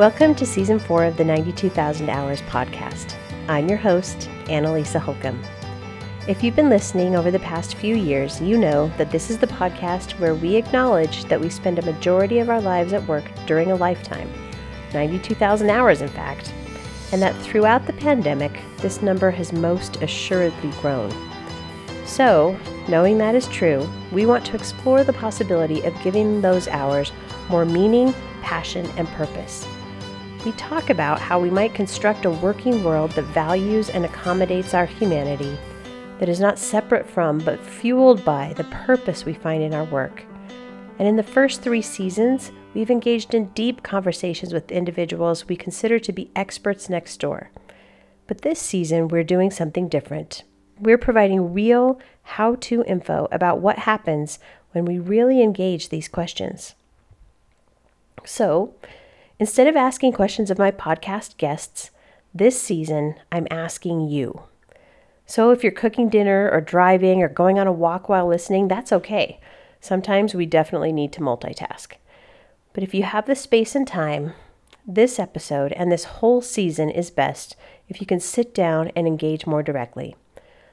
Welcome to season four of the 92,000 Hours podcast. I'm your host, Annalisa Holcomb. If you've been listening over the past few years, you know that this is the podcast where we acknowledge that we spend a majority of our lives at work during a lifetime 92,000 hours, in fact and that throughout the pandemic, this number has most assuredly grown. So, knowing that is true, we want to explore the possibility of giving those hours more meaning, passion, and purpose. We talk about how we might construct a working world that values and accommodates our humanity, that is not separate from but fueled by the purpose we find in our work. And in the first three seasons, we've engaged in deep conversations with individuals we consider to be experts next door. But this season, we're doing something different. We're providing real how to info about what happens when we really engage these questions. So, instead of asking questions of my podcast guests, this season I'm asking you. So, if you're cooking dinner or driving or going on a walk while listening, that's okay. Sometimes we definitely need to multitask. But if you have the space and time, this episode and this whole season is best if you can sit down and engage more directly.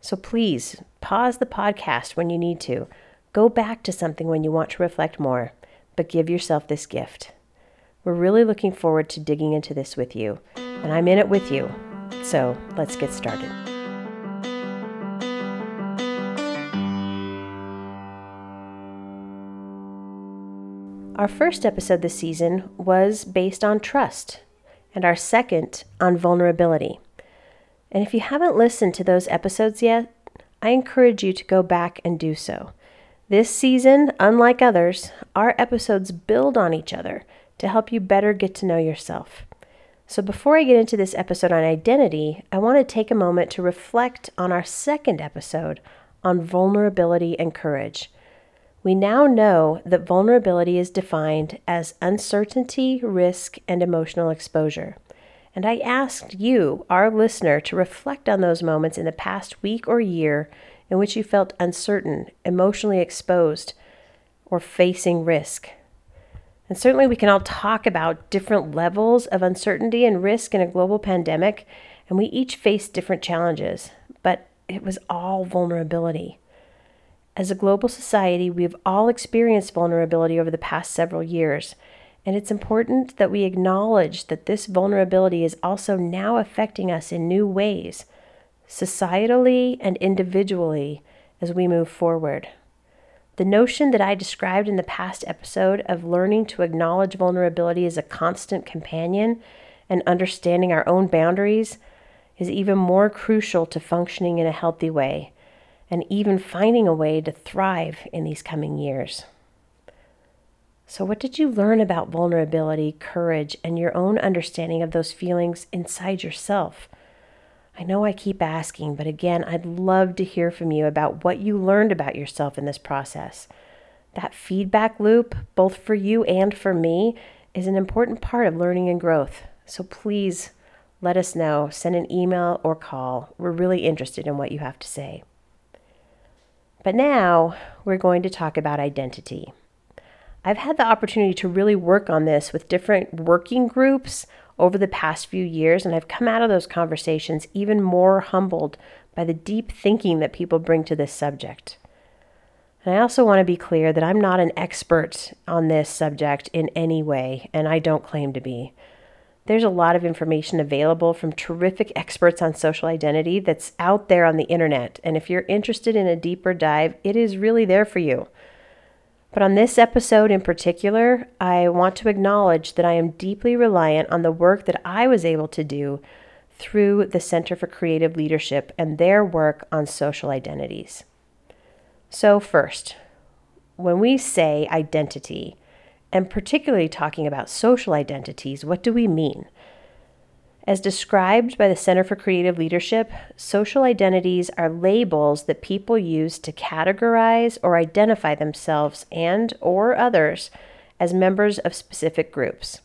So please pause the podcast when you need to. Go back to something when you want to reflect more, but give yourself this gift. We're really looking forward to digging into this with you, and I'm in it with you. So let's get started. Our first episode this season was based on trust, and our second on vulnerability. And if you haven't listened to those episodes yet, I encourage you to go back and do so. This season, unlike others, our episodes build on each other to help you better get to know yourself. So, before I get into this episode on identity, I want to take a moment to reflect on our second episode on vulnerability and courage. We now know that vulnerability is defined as uncertainty, risk, and emotional exposure. And I asked you, our listener, to reflect on those moments in the past week or year in which you felt uncertain, emotionally exposed, or facing risk. And certainly, we can all talk about different levels of uncertainty and risk in a global pandemic, and we each face different challenges, but it was all vulnerability. As a global society, we have all experienced vulnerability over the past several years, and it's important that we acknowledge that this vulnerability is also now affecting us in new ways, societally and individually, as we move forward. The notion that I described in the past episode of learning to acknowledge vulnerability as a constant companion and understanding our own boundaries is even more crucial to functioning in a healthy way and even finding a way to thrive in these coming years. So, what did you learn about vulnerability, courage, and your own understanding of those feelings inside yourself? I know I keep asking, but again, I'd love to hear from you about what you learned about yourself in this process. That feedback loop, both for you and for me, is an important part of learning and growth. So please let us know. Send an email or call. We're really interested in what you have to say. But now we're going to talk about identity. I've had the opportunity to really work on this with different working groups over the past few years, and I've come out of those conversations even more humbled by the deep thinking that people bring to this subject. And I also want to be clear that I'm not an expert on this subject in any way, and I don't claim to be. There's a lot of information available from terrific experts on social identity that's out there on the internet. And if you're interested in a deeper dive, it is really there for you. But on this episode in particular, I want to acknowledge that I am deeply reliant on the work that I was able to do through the Center for Creative Leadership and their work on social identities. So, first, when we say identity, and particularly talking about social identities, what do we mean? As described by the Center for Creative Leadership, social identities are labels that people use to categorize or identify themselves and or others as members of specific groups.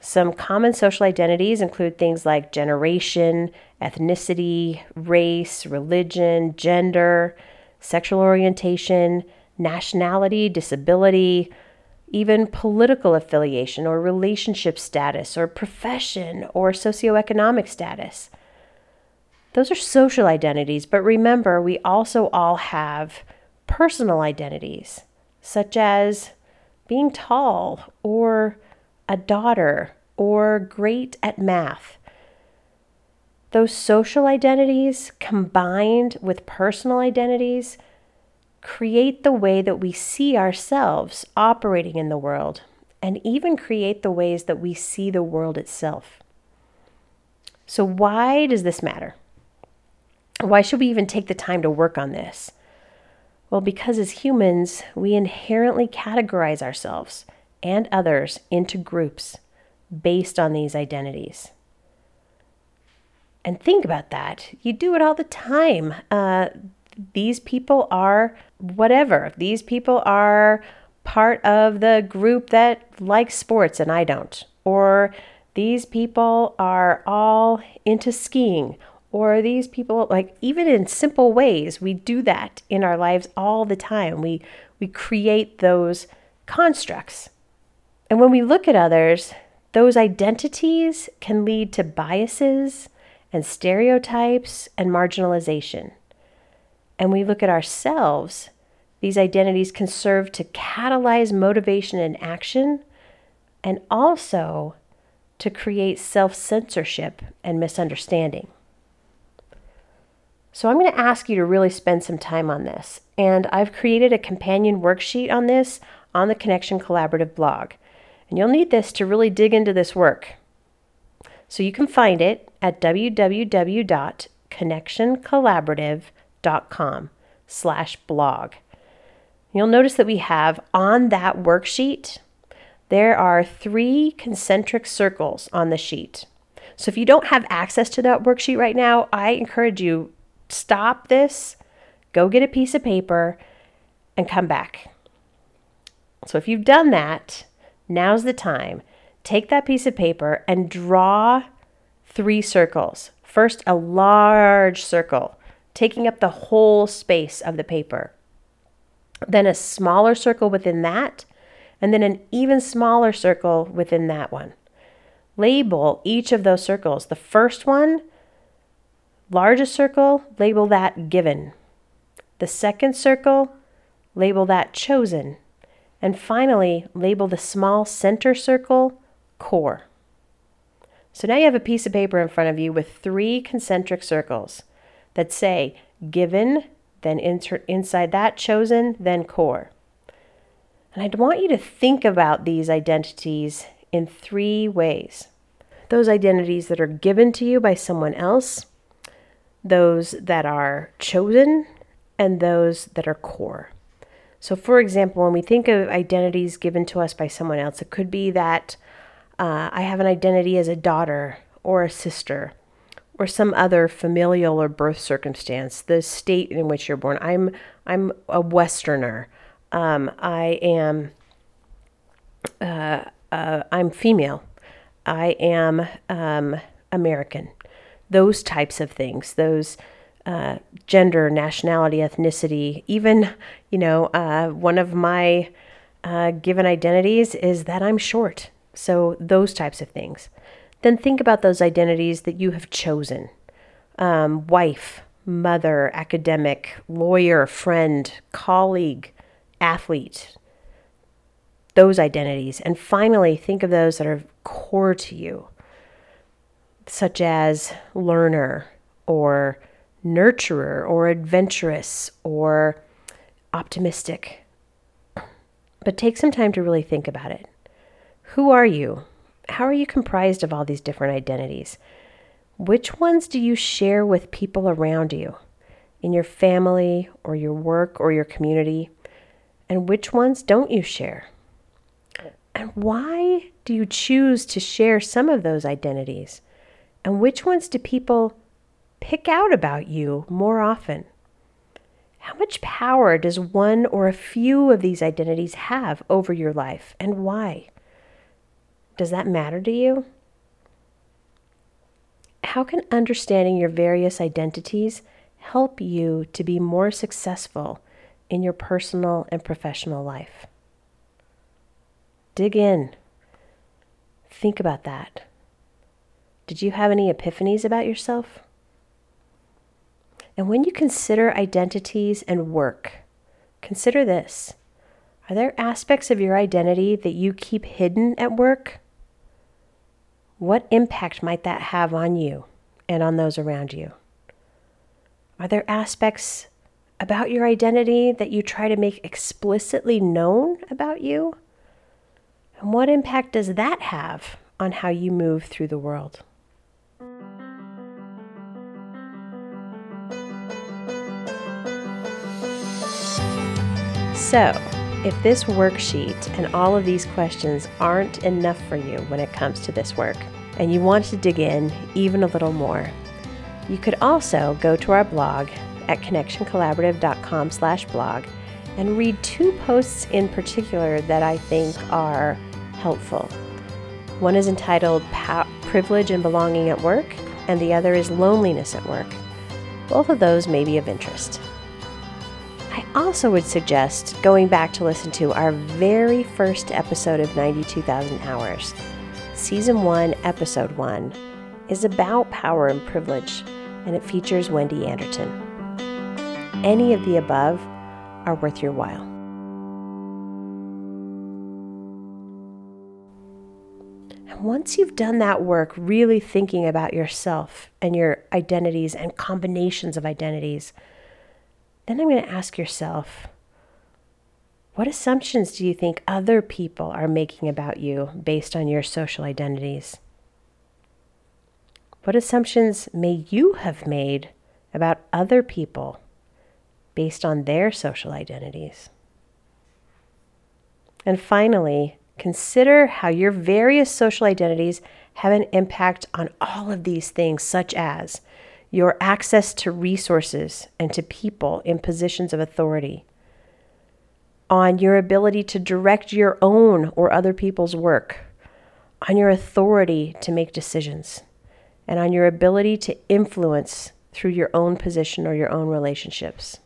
Some common social identities include things like generation, ethnicity, race, religion, gender, sexual orientation, nationality, disability, even political affiliation or relationship status or profession or socioeconomic status. Those are social identities, but remember, we also all have personal identities, such as being tall or a daughter or great at math. Those social identities combined with personal identities create the way that we see ourselves operating in the world and even create the ways that we see the world itself. So, why does this matter? Why should we even take the time to work on this? Well, because as humans, we inherently categorize ourselves and others into groups based on these identities. And think about that. You do it all the time. Uh, these people are whatever. These people are part of the group that likes sports and I don't. Or these people are all into skiing. Or these people, like, even in simple ways, we do that in our lives all the time. We, we create those constructs. And when we look at others, those identities can lead to biases and stereotypes and marginalization. And we look at ourselves, these identities can serve to catalyze motivation and action and also to create self censorship and misunderstanding. So, I'm going to ask you to really spend some time on this. And I've created a companion worksheet on this on the Connection Collaborative blog. And you'll need this to really dig into this work. So, you can find it at www.connectioncollaborative.com slash blog. You'll notice that we have on that worksheet, there are three concentric circles on the sheet. So if you don't have access to that worksheet right now, I encourage you stop this, go get a piece of paper, and come back. So if you've done that, now's the time. Take that piece of paper and draw three circles. First, a large circle, taking up the whole space of the paper. Then a smaller circle within that, and then an even smaller circle within that one. Label each of those circles. The first one largest circle, label that given. The second circle, label that chosen. And finally, label the small center circle core. So now you have a piece of paper in front of you with three concentric circles that say given, then inter- inside that chosen, then core. And I'd want you to think about these identities in three ways those identities that are given to you by someone else, those that are chosen, and those that are core. So, for example, when we think of identities given to us by someone else, it could be that uh, I have an identity as a daughter or a sister or some other familial or birth circumstance, the state in which you're born. I'm I'm a Westerner. Um, I am. Uh, uh, I'm female. I am um, American those types of things, those uh, gender, nationality, ethnicity, even, you know, uh, one of my uh, given identities is that I'm short. So, those types of things. Then think about those identities that you have chosen um, wife, mother, academic, lawyer, friend, colleague, athlete, those identities. And finally, think of those that are core to you such as learner or nurturer or adventurous or optimistic. But take some time to really think about it. Who are you? How are you comprised of all these different identities? Which ones do you share with people around you, in your family or your work or your community? And which ones don't you share? And why do you choose to share some of those identities? And which ones do people pick out about you more often? How much power does one or a few of these identities have over your life and why? Does that matter to you? How can understanding your various identities help you to be more successful in your personal and professional life? Dig in. Think about that. Did you have any epiphanies about yourself? And when you consider identities and work, consider this Are there aspects of your identity that you keep hidden at work? What impact might that have on you and on those around you? Are there aspects about your identity that you try to make explicitly known about you? And what impact does that have on how you move through the world? So, if this worksheet and all of these questions aren't enough for you when it comes to this work, and you want to dig in even a little more, you could also go to our blog at connectioncollaborative.com slash blog and read two posts in particular that I think are helpful. One is entitled Privilege and Belonging at Work, and the other is Loneliness at Work. Both of those may be of interest. Also would suggest going back to listen to our very first episode of 92,000 Hours. Season 1, Episode 1 is about power and privilege, and it features Wendy Anderton. Any of the above are worth your while. And once you've done that work, really thinking about yourself and your identities and combinations of identities, then I'm going to ask yourself what assumptions do you think other people are making about you based on your social identities? What assumptions may you have made about other people based on their social identities? And finally, consider how your various social identities have an impact on all of these things, such as your access to resources and to people in positions of authority, on your ability to direct your own or other people's work, on your authority to make decisions, and on your ability to influence through your own position or your own relationships.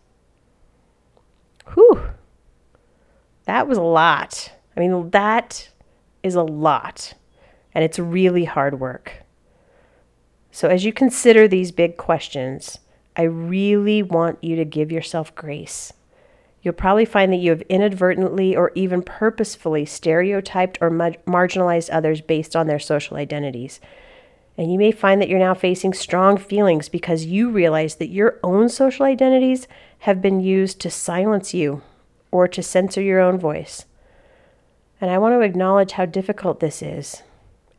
Whew. That was a lot. I mean, that is a lot. And it's really hard work. So, as you consider these big questions, I really want you to give yourself grace. You'll probably find that you have inadvertently or even purposefully stereotyped or marginalized others based on their social identities. And you may find that you're now facing strong feelings because you realize that your own social identities have been used to silence you or to censor your own voice. And I want to acknowledge how difficult this is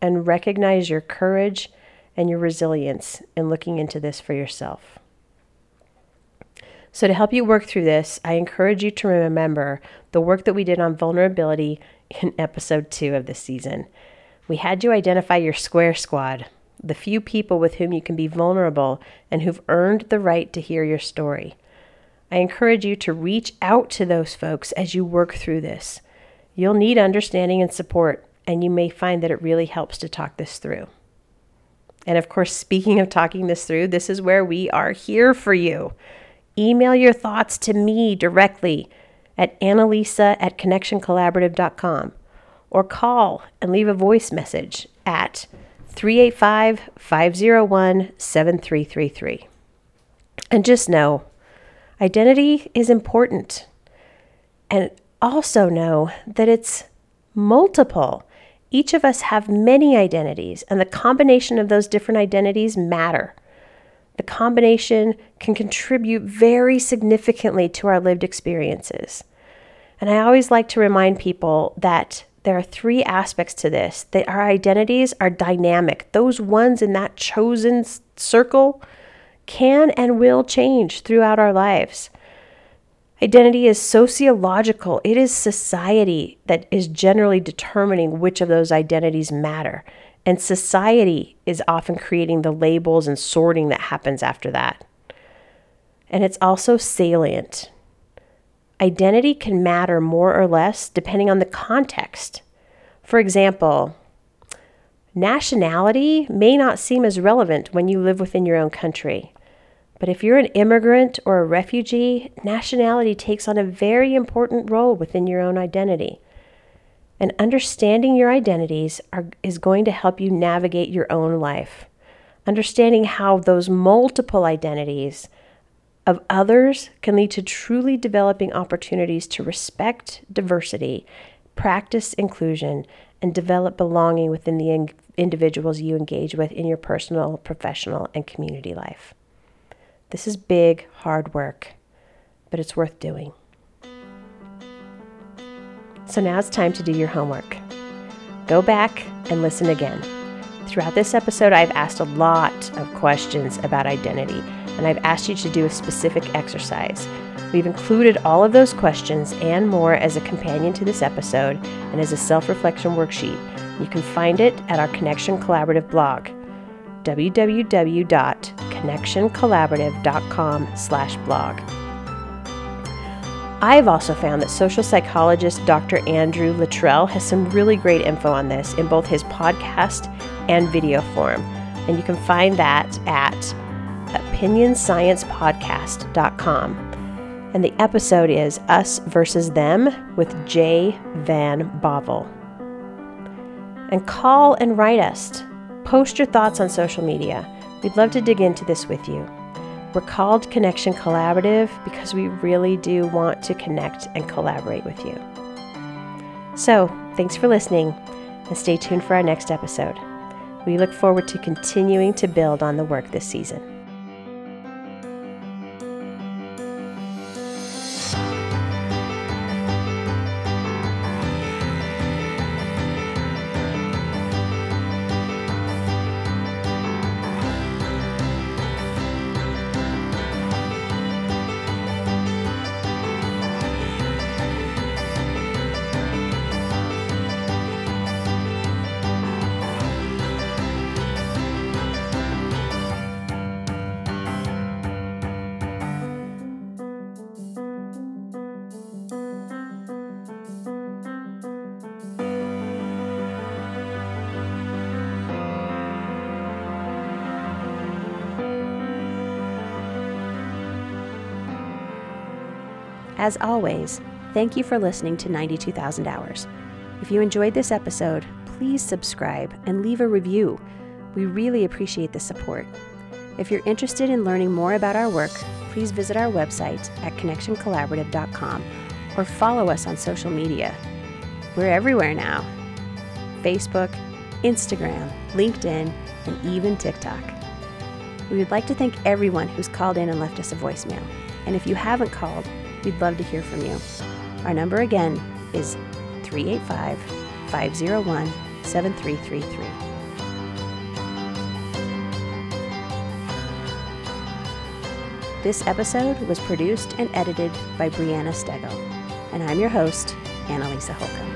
and recognize your courage and your resilience in looking into this for yourself. So, to help you work through this, I encourage you to remember the work that we did on vulnerability in episode two of this season. We had you identify your square squad, the few people with whom you can be vulnerable and who've earned the right to hear your story. I encourage you to reach out to those folks as you work through this. You'll need understanding and support, and you may find that it really helps to talk this through. And of course, speaking of talking this through, this is where we are here for you. Email your thoughts to me directly at annalisa at connectioncollaborative.com or call and leave a voice message at 385 501 7333. And just know identity is important. And also know that it's multiple. Each of us have many identities, and the combination of those different identities matter. The combination can contribute very significantly to our lived experiences. And I always like to remind people that there are three aspects to this that our identities are dynamic. Those ones in that chosen circle can and will change throughout our lives. Identity is sociological, it is society that is generally determining which of those identities matter. And society is often creating the labels and sorting that happens after that. And it's also salient. Identity can matter more or less depending on the context. For example, nationality may not seem as relevant when you live within your own country. But if you're an immigrant or a refugee, nationality takes on a very important role within your own identity. And understanding your identities are, is going to help you navigate your own life. Understanding how those multiple identities of others can lead to truly developing opportunities to respect diversity, practice inclusion, and develop belonging within the in- individuals you engage with in your personal, professional, and community life. This is big, hard work, but it's worth doing. So now it's time to do your homework. Go back and listen again. Throughout this episode, I've asked a lot of questions about identity, and I've asked you to do a specific exercise. We've included all of those questions and more as a companion to this episode and as a self reflection worksheet. You can find it at our Connection Collaborative blog www.connectioncollaborative.com slash blog. I've also found that social psychologist Dr. Andrew Luttrell has some really great info on this in both his podcast and video form. And you can find that at opinionsciencepodcast.com. And the episode is Us versus Them with Jay Van Bavel. And call and write us. Post your thoughts on social media. We'd love to dig into this with you. We're called Connection Collaborative because we really do want to connect and collaborate with you. So, thanks for listening and stay tuned for our next episode. We look forward to continuing to build on the work this season. As always, thank you for listening to 92,000 Hours. If you enjoyed this episode, please subscribe and leave a review. We really appreciate the support. If you're interested in learning more about our work, please visit our website at connectioncollaborative.com or follow us on social media. We're everywhere now Facebook, Instagram, LinkedIn, and even TikTok. We would like to thank everyone who's called in and left us a voicemail. And if you haven't called, We'd love to hear from you. Our number again is 385 501 7333. This episode was produced and edited by Brianna Stego, and I'm your host, Annalisa Holcomb.